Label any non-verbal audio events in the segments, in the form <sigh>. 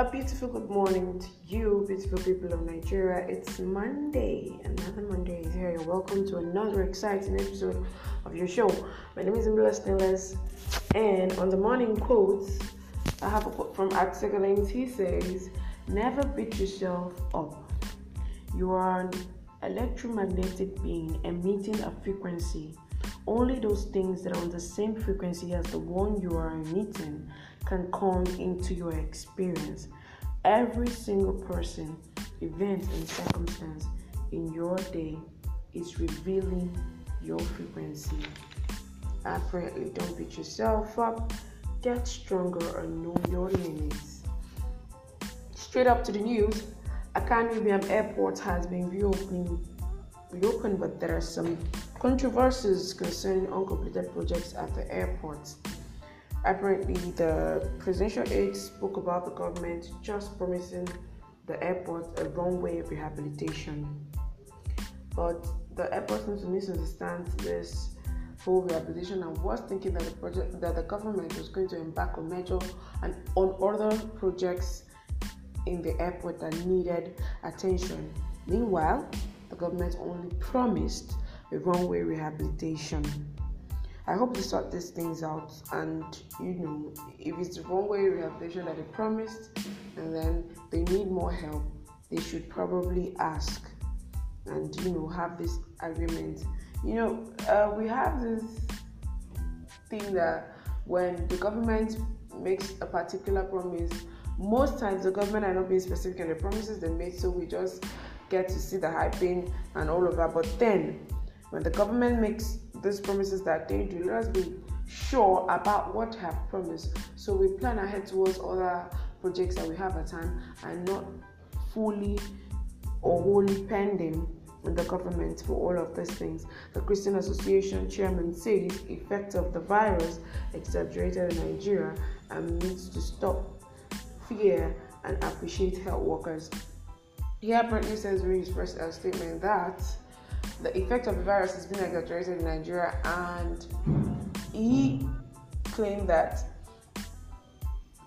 A beautiful good morning to you, beautiful people of Nigeria. It's Monday. Another Monday is here. Welcome to another exciting episode of your show. My name is Mbila Stainless, and on the morning quotes, I have a quote from Axel He says, Never beat yourself up. You are an electromagnetic being emitting a frequency. Only those things that are on the same frequency as the one you are emitting can come into your experience. Every single person, event, and circumstance in your day is revealing your frequency. Apparently, don't beat yourself up. Get stronger and know your limits. Straight up to the news, Akanu Ibiam Airport has been reopened, reopened, but there are some controversies concerning uncompleted projects at the airport. Apparently, the presidential aide spoke about the government just promising the airport a runway rehabilitation. But the airport seems to misunderstand this whole rehabilitation and was thinking that the project that the government was going to embark on major and on other projects in the airport that needed attention. Meanwhile, the government only promised a runway rehabilitation. I hope they sort these things out and you know if it's the wrong way rehabilitation that they promised and then they need more help, they should probably ask and you know have this agreement. You know, uh, we have this thing that when the government makes a particular promise, most times the government are not being specific in the promises they made, so we just get to see the hyping and all of that. But then when the government makes these promises that they do, let us be sure about what have promised. So we plan ahead towards other projects that we have at hand and not fully or wholly pending with the government for all of these things. The Christian Association chairman says effect of the virus exaggerated in Nigeria and needs to stop fear and appreciate health workers. He apparently says during his first statement that the effect of the virus has been exaggerated in Nigeria, and he claimed that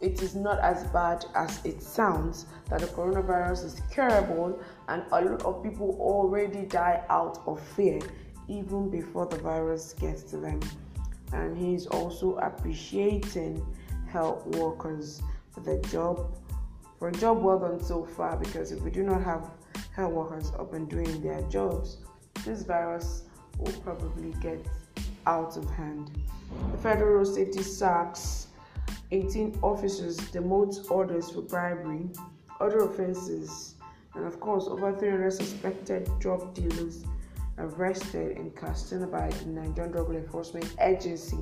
it is not as bad as it sounds, that the coronavirus is curable, and a lot of people already die out of fear even before the virus gets to them. And he's also appreciating health workers for their job, for a job well done so far, because if we do not have health workers up and doing their jobs, this virus will probably get out of hand. The Federal Safety sacks 18 officers, demotes orders for bribery, other offenses, and of course, over 300 suspected drug dealers arrested in Katsina by the Nigerian Drug Enforcement Agency.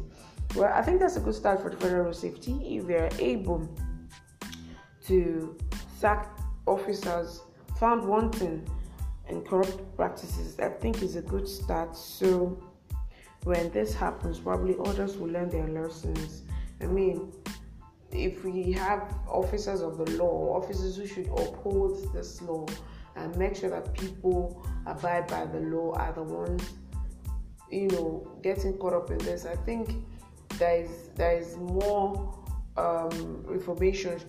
Well, I think that's a good start for the Federal Safety if they're able to sack officers found wanting and corrupt practices, I think is a good start. So when this happens, probably others will learn their lessons. I mean, if we have officers of the law, officers who should uphold this law and make sure that people abide by the law are the ones, you know, getting caught up in this. I think there is there is more um, information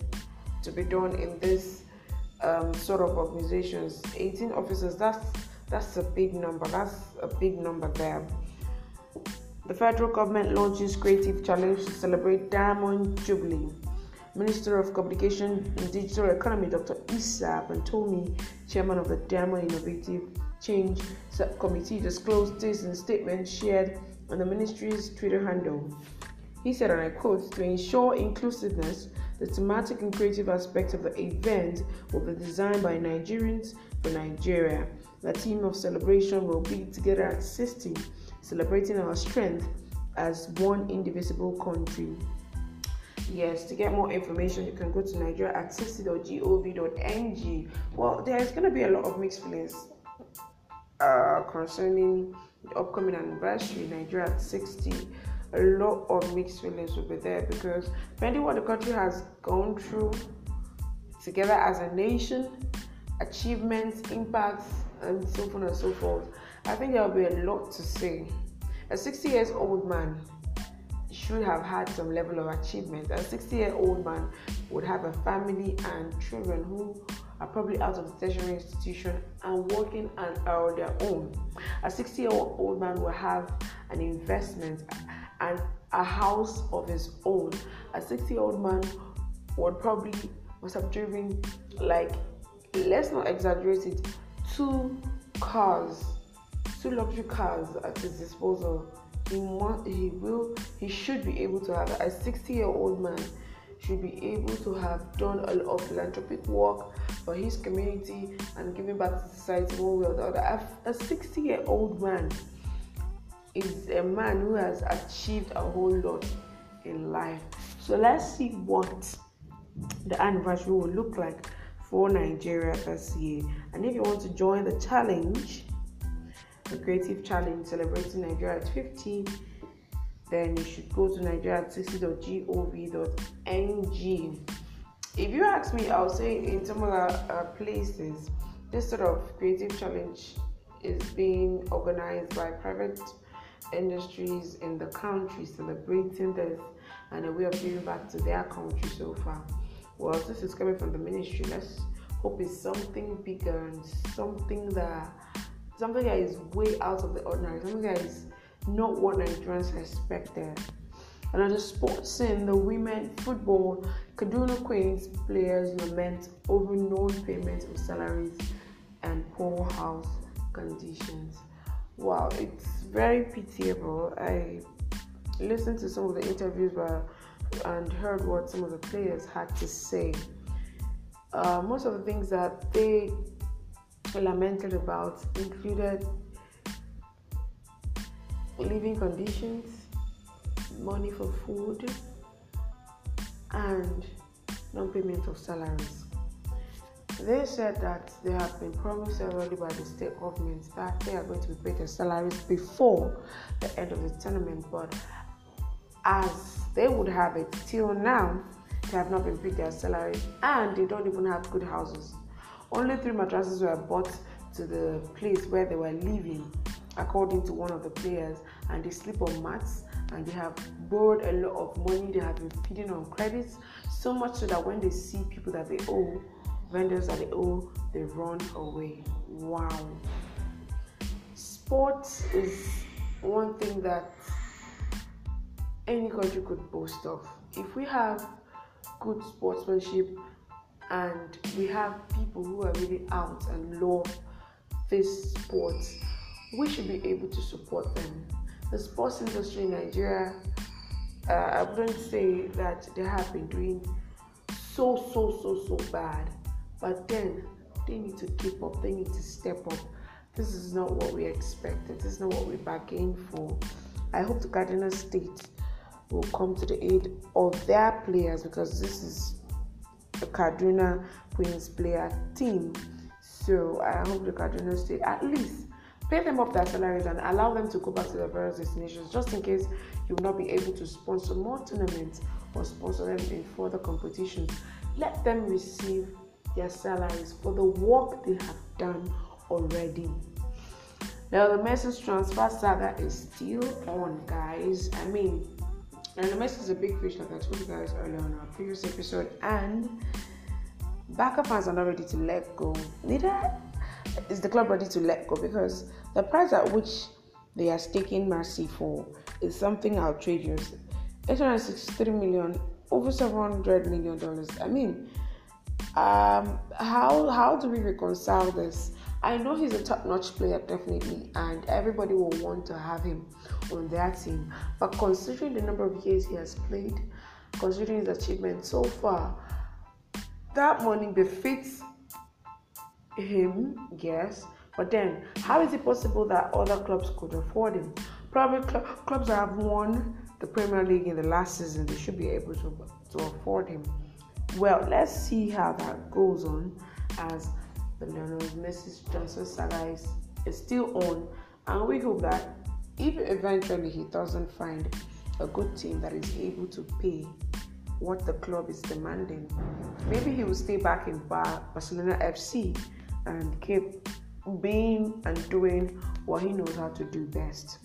to be done in this um, sort of organizations. 18 officers, that's that's a big number. That's a big number there. The federal government launches creative challenge to celebrate Diamond Jubilee. Minister of Communication and Digital Economy, Dr. Issa Pantami, chairman of the Diamond Innovative Change Committee, disclosed this in a statement shared on the ministry's Twitter handle. He said, and I quote, to ensure inclusiveness, the thematic and creative aspect of the event will be designed by Nigerians for Nigeria. The theme of celebration will be Together at 60, celebrating our strength as one indivisible country. Yes, to get more information, you can go to Nigeria at 60.gov.ng. Well, there's going to be a lot of mixed feelings uh, concerning the upcoming anniversary, Nigeria at 60 a lot of mixed feelings will be there because depending what the country has gone through together as a nation, achievements, impacts, and so on and so forth, I think there will be a lot to say. A 60 years old man should have had some level of achievement. A 60 year old man would have a family and children who are probably out of the tertiary institution and working on, on their own. A 60 year old man will have an investment and a house of his own. A 60 year old man would probably must have driven like let's not exaggerate it two cars two luxury cars at his disposal he want he will he should be able to have a 60 year old man should be able to have done a lot of philanthropic work for his community and giving back to society one way or the other. A 60 year old man is a man who has achieved a whole lot in life. So let's see what the anniversary will look like for Nigeria this year. And if you want to join the challenge, the creative challenge celebrating Nigeria at 50, then you should go to nigeria at 60.gov.ng. If you ask me, I'll say in some other uh, places, this sort of creative challenge is being organized by private industries in the country celebrating this and a way of giving back to their country so far. Well, this is coming from the ministry. Let's hope it's something bigger and something that something that is way out of the ordinary, something that is not what Nigerians expected. Another sports scene, the women football, Kaduna Queens players lament over non-payment of salaries and poor house conditions. Wow, it's very pitiable. I listened to some of the interviews by, and heard what some of the players had to say. Uh, most of the things that they lamented about included living conditions, money for food, and non payment of salaries. They said that they have been promised already by the state government that they are going to be paid their salaries before the end of the tournament, but as they would have it till now, they have not been paid their salaries and they don't even have good houses. Only three mattresses were bought to the place where they were living, according to one of the players, and they sleep on mats and they have borrowed a lot of money. They have been feeding on credits so much so that when they see people that they owe, vendors that they owe, they run away. Wow. Sports is one thing that any country could boast of. If we have good sportsmanship and we have people who are really out and love this sport, we should be able to support them. The sports industry in Nigeria, uh, I wouldn't say that they have been doing so, so, so, so bad, but then they need to keep up, they need to step up. This is not what we expected, this is not what we bargained for. I hope the Kaduna State will come to the aid of their players because this is a Kaduna Queens player team. So I hope the Kaduna State at least pay them up their salaries and allow them to go back to their various destinations just in case you will not be able to sponsor more tournaments or sponsor them in further competitions. Let them receive their salaries for the work they have done already. Now the Messi's transfer saga is still on, guys. I mean, and the Messi is a big fish, like I told you guys earlier on our previous episode, and Barca fans are not ready to let go. Neither is the club ready to let go because the price at which they are staking Messi for is something outrageous. 863 million, over 700 million dollars. I mean, um, how how do we reconcile this? I know he's a top-notch player, definitely, and everybody will want to have him on their team. But considering the number of years he has played, considering his achievements so far, that money befits him, yes. But then, how is it possible that other clubs could afford him? Probably cl- clubs that have won the Premier League in the last season, they should be able to, to afford him. Well, let's see how that goes on as the Lionel Messi transfer saga is, is still on, and we hope that if eventually he doesn't find a good team that is able to pay what the club is demanding, maybe he will stay back in Barcelona FC and keep being and doing what he knows how to do best.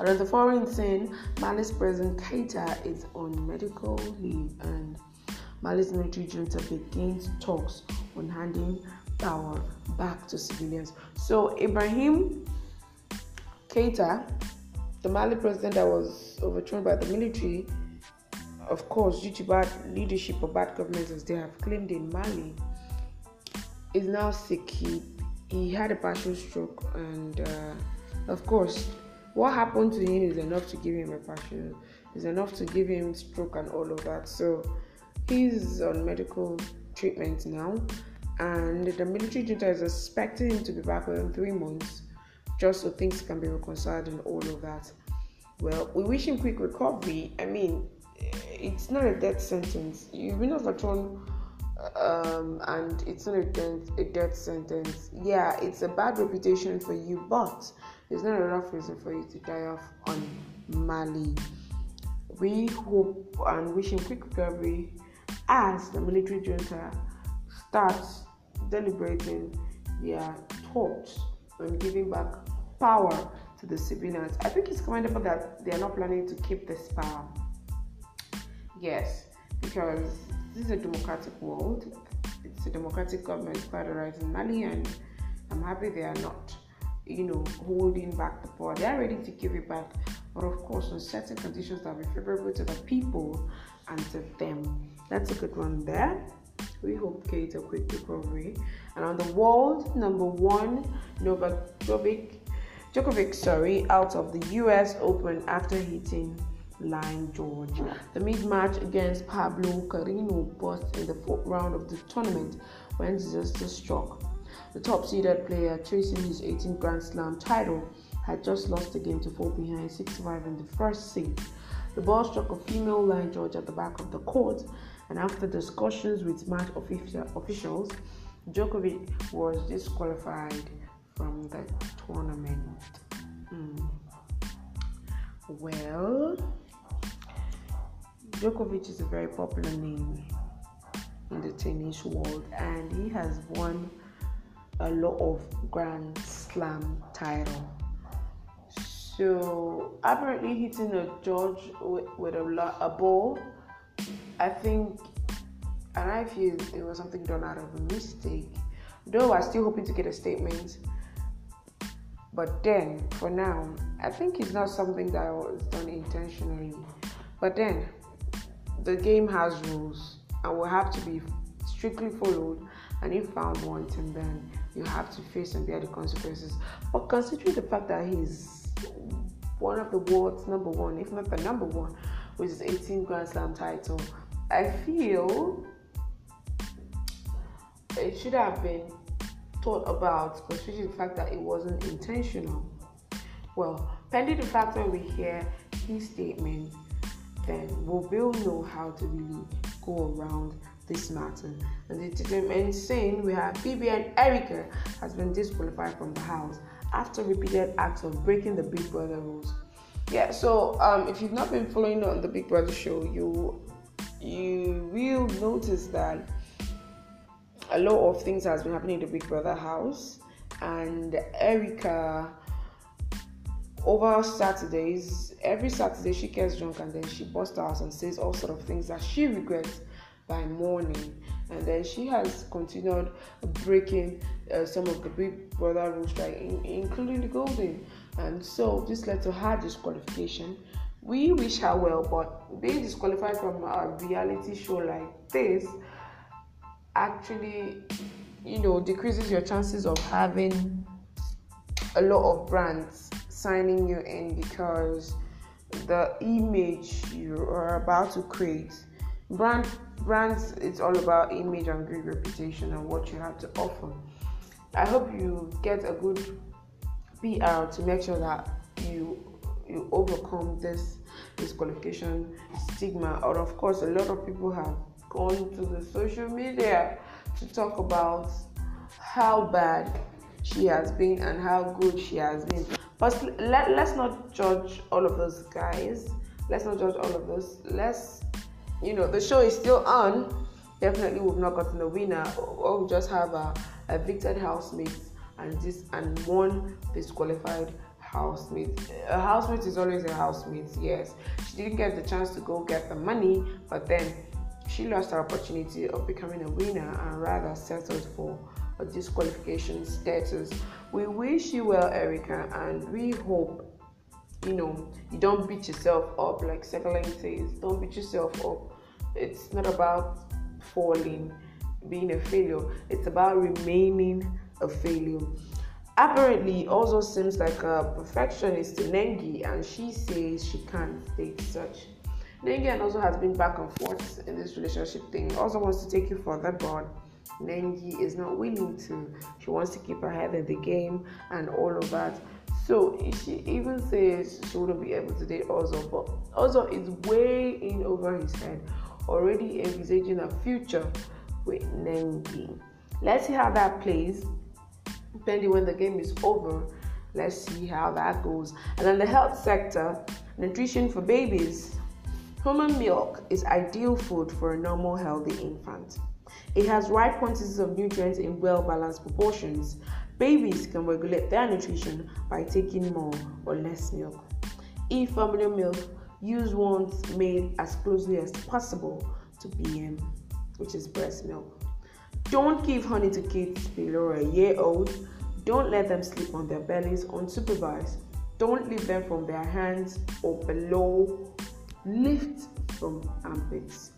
And the foreign thing, Mali's president Keita is on medical leave and Mali's military junta begins talks on handing power back to civilians. So Ibrahim Keita, the Mali president that was overthrown by the military, of course, due to bad leadership or bad government, as they have claimed in Mali, is now sick. He, he had a partial stroke, and uh, of course, what happened to him is enough to give him a partial, is enough to give him stroke and all of that. So he's on medical treatment now, and the military junta is expecting him to be back within three months, just so things can be reconciled and all of that. Well, we wish him quick recovery. I mean, it's not a death sentence. You've been overthrown, um, and it's not a death, a death sentence. Yeah, it's a bad reputation for you, but it's not enough reason for you to die off on Mali. We hope and wish him quick recovery as the military junta starts deliberating their thoughts on giving back power to the civilians. I think it's commendable that they are not planning to keep this power. Yes, because this is a democratic world. It's a democratic government by the right in Mali, and I'm happy they are not, you know, holding back the power. They are ready to give it back, but of course, on certain conditions that will be favorable to the people and them. That's a good one there. We hope Kate a quick recovery. And on the world, number one, Novak Djokovic, Djokovic, sorry, out of the U.S. Open after hitting line judge. The mid-match against Pablo Carreno Busta in the fourth round of the tournament when disaster struck. The top-seeded player, chasing his 18th Grand Slam title, had just lost the game to fall behind 6-5 in the first set. The ball struck a female Line judge at the back of the court, and after discussions with match officials, Djokovic was disqualified from the tournament. Mm. Well, Djokovic is a very popular name in the tennis world, and he has won a lot of Grand Slam title. So apparently hitting a judge with, a, a ball, I think, and I feel it was something done out of a mistake. Though I'm still hoping to get a statement, but then for now, I think it's not something that was done intentionally. But then the game has rules and will have to be strictly followed. And if found wanting, then you have to face and bear the consequences. But considering the fact that he's one of the world's number one, if not the number one, with his 18 Grand Slam title, I feel it should have been thought about, considering the fact that it wasn't intentional. Well, pending the fact that we hear his statement, then we will know how to really go around this matter. And the gentleman saying we have and Erica has been disqualified from the house after repeated acts of breaking the Big Brother rules. Yeah, so um, if you've not been following on the Big Brother show, you you will notice that a lot of things has been happening in the Big Brother house, and Erica over Saturdays, every Saturday she gets drunk and then she busts out and says all sort of things that she regrets by morning. And then she has continued breaking uh, some of the Big Brother rules, like in, including the golden. And so this led to her disqualification. We wish her well, but being disqualified from a reality show like this actually, you know, decreases your chances of having a lot of brands signing you in because the image you are about to create brand brands it's all about image and good reputation and what you have to offer i hope you get a good pr to make sure that you you overcome this disqualification stigma or of course a lot of people have gone to the social media to talk about how bad she has been and how good she has been but let, let's not judge all of those guys. Let's not judge all of those. Let's, you know, the show is still on. Definitely, we've not gotten a winner, or we just have a, evicted housemate and this and one disqualified housemate. A housemate is always a housemate. Yes, she didn't get the chance to go get the money, but then she lost her opportunity of becoming a winner and rather settled for a disqualification status. We wish you well, Erica, and we hope you know you don't beat yourself up like Sekaleng says. Don't beat yourself up. It's not about falling, being a failure. It's about remaining a failure. Apparently, Ozo seems like a perfectionist to Nengi, and she says she can't take such. Nengi also has been back and forth in this relationship thing. Ozo wants to take you further, but Nengi is not willing to. She wants to keep her head in the game and all of that. So she even says she wouldn't be able to date Ozo, but Ozo is way in over his head, already envisaging a future with Nengi. Let's see how that plays. Depending when the game is over, let's see how that goes. And then the health sector, nutrition for babies. Human milk is ideal food for a normal, healthy infant. It has right quantities of nutrients in well balanced proportions. Babies can regulate their nutrition by taking more or less milk. Eat formula milk, use ones made as closely as possible to BM, which is breast milk. Don't give honey to kids below a year old. Don't let them sleep on their bellies unsupervised. Don't leave them from their hands or below. Lift from armpits.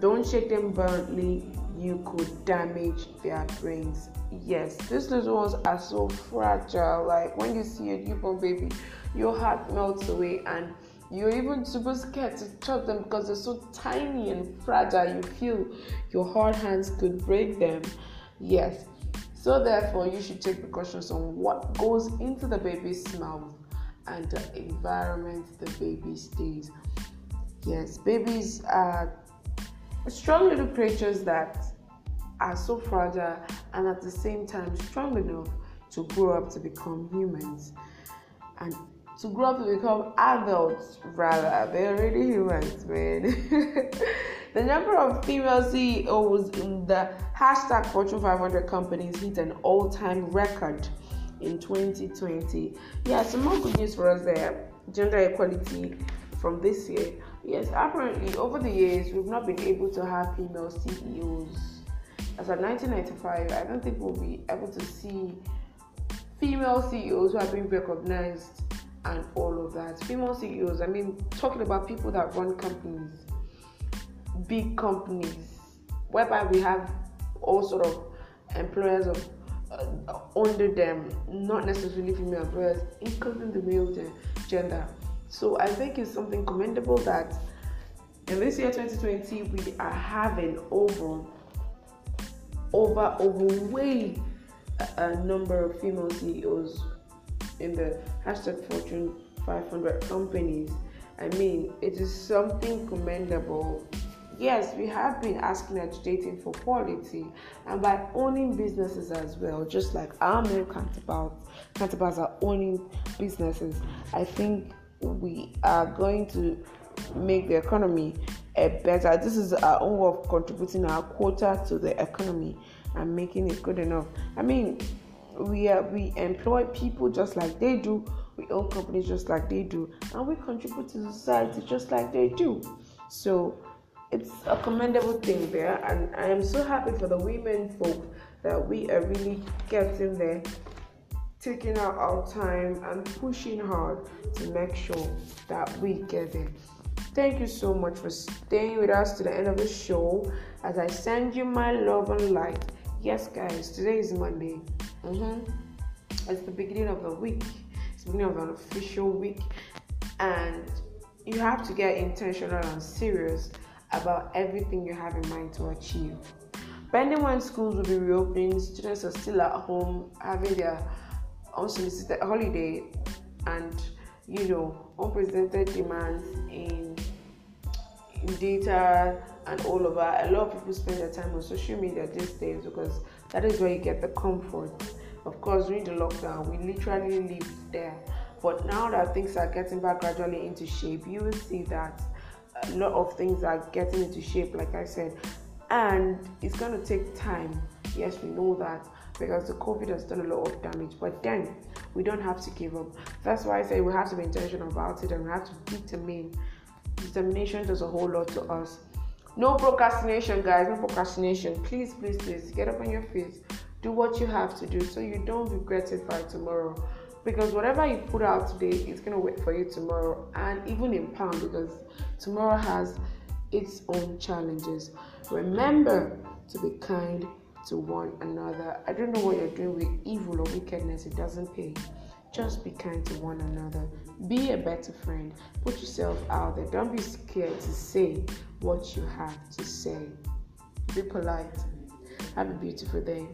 Don't shake them violently you could damage their brains. Yes, these little ones are so fragile. Like when you see a newborn baby, your heart melts away and you're even super scared to touch them because they're so tiny and fragile. You feel your hard hands could break them. Yes. So therefore you should take precautions on what goes into the baby's mouth and the environment the baby stays. Yes, babies are strong little creatures that are so fragile and at the same time strong enough to grow up to become humans. And to grow up to become adults rather they're already humans man? <laughs> The number of female ceos in the hashtag fortune 500 companies hit an all-time record in 2020 yeah some more good news for us there gender equality from this year. Yes, apparently over the years we've not been able to have female CEOs. As of 1995, I don't think we'll be able to see female CEOs who have been recognized and all of that. Female CEOs, I mean, talking about people that run companies, big companies, whereby we have all sort of employers of uh, under them, not necessarily female employers, including the male gender. So I think it's something commendable that in this year 2020 we are having over over over way a, a number of female CEOs in the hashtag Fortune 500 companies. I mean, it is something commendable. Yes, we have been asking agitating for quality and by owning businesses as well, just like our male counterparts, counterparts are owning businesses. I think we are going to make the economy better. This is our own way of contributing our quota to the economy and making it good enough. I mean, we are, we employ people just like they do. We own companies just like they do, and we contribute to society just like they do. So it's a commendable thing there, and I am so happy for the women folk that we are really getting there taking out our time and pushing hard to make sure that we get it. Thank you so much for staying with us to the end of the show as I send you my love and light. Yes, guys, today is Monday. Mm-hmm. It's the beginning of the week, it's the beginning of an official week, and you have to get intentional and serious about everything you have in mind to achieve. Pending when schools will be reopening, students are still at home having their unsolicited holiday and you know unprecedented demands in data and all of that. A lot of people spend their time on social media these days because that is where you get the comfort. Of course, during the lockdown, we literally lived there. But now that things are getting back gradually into shape, you will see that a lot of things are getting into shape, like I said, and it's going to take time. Yes, we know that because the COVID has done a lot of damage. But then we don't have to give up. That's why I say we have to be intentional about it and we have to determine. Determination does a whole lot to us. No procrastination, guys. No procrastination. Please, please, please get up on your feet. Do what you have to do so you don't regret it by tomorrow. Because whatever you put out today is gonna wait for you tomorrow, and even in pound because tomorrow has its own challenges. Remember to be kind to one another. I don't know what you're doing with evil or wickedness, it doesn't pay. Just be kind to one another. Be a better friend. Put yourself out there. Don't be scared to say what you have to say. Be polite. Have a beautiful day.